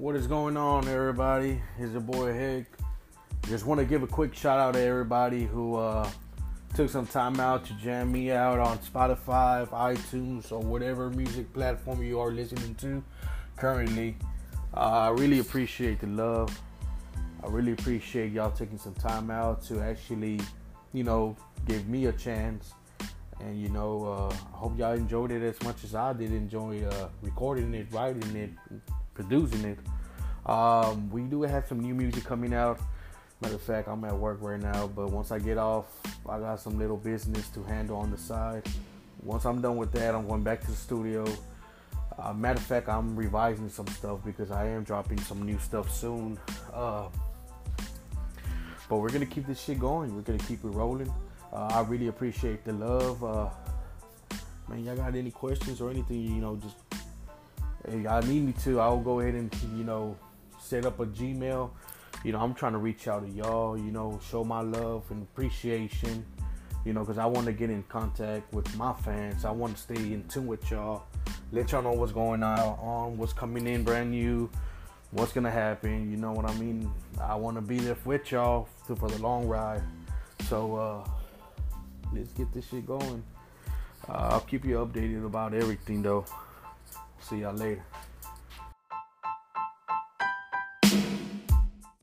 What is going on, everybody? It's your boy Hick. Just want to give a quick shout out to everybody who uh, took some time out to jam me out on Spotify, iTunes, or whatever music platform you are listening to currently. Uh, I really appreciate the love. I really appreciate y'all taking some time out to actually, you know, give me a chance. And you know, uh, I hope y'all enjoyed it as much as I did enjoy uh, recording it, writing it, producing it. Um, we do have some new music coming out. Matter of fact, I'm at work right now, but once I get off, I got some little business to handle on the side. Once I'm done with that, I'm going back to the studio. Uh, matter of fact, I'm revising some stuff because I am dropping some new stuff soon. Uh, but we're gonna keep this shit going. We're gonna keep it rolling. Uh, I really appreciate the love. Uh, man, y'all got any questions or anything? You know, just if y'all need me to, I'll go ahead and you know set up a Gmail. You know, I'm trying to reach out to y'all. You know, show my love and appreciation. You know, because I want to get in contact with my fans. I want to stay in tune with y'all. Let y'all know what's going on, what's coming in brand new, what's gonna happen. You know what I mean? I want to be there with y'all for the long ride. So uh, let's get this shit going. Uh, I'll keep you updated about everything though. See y'all later.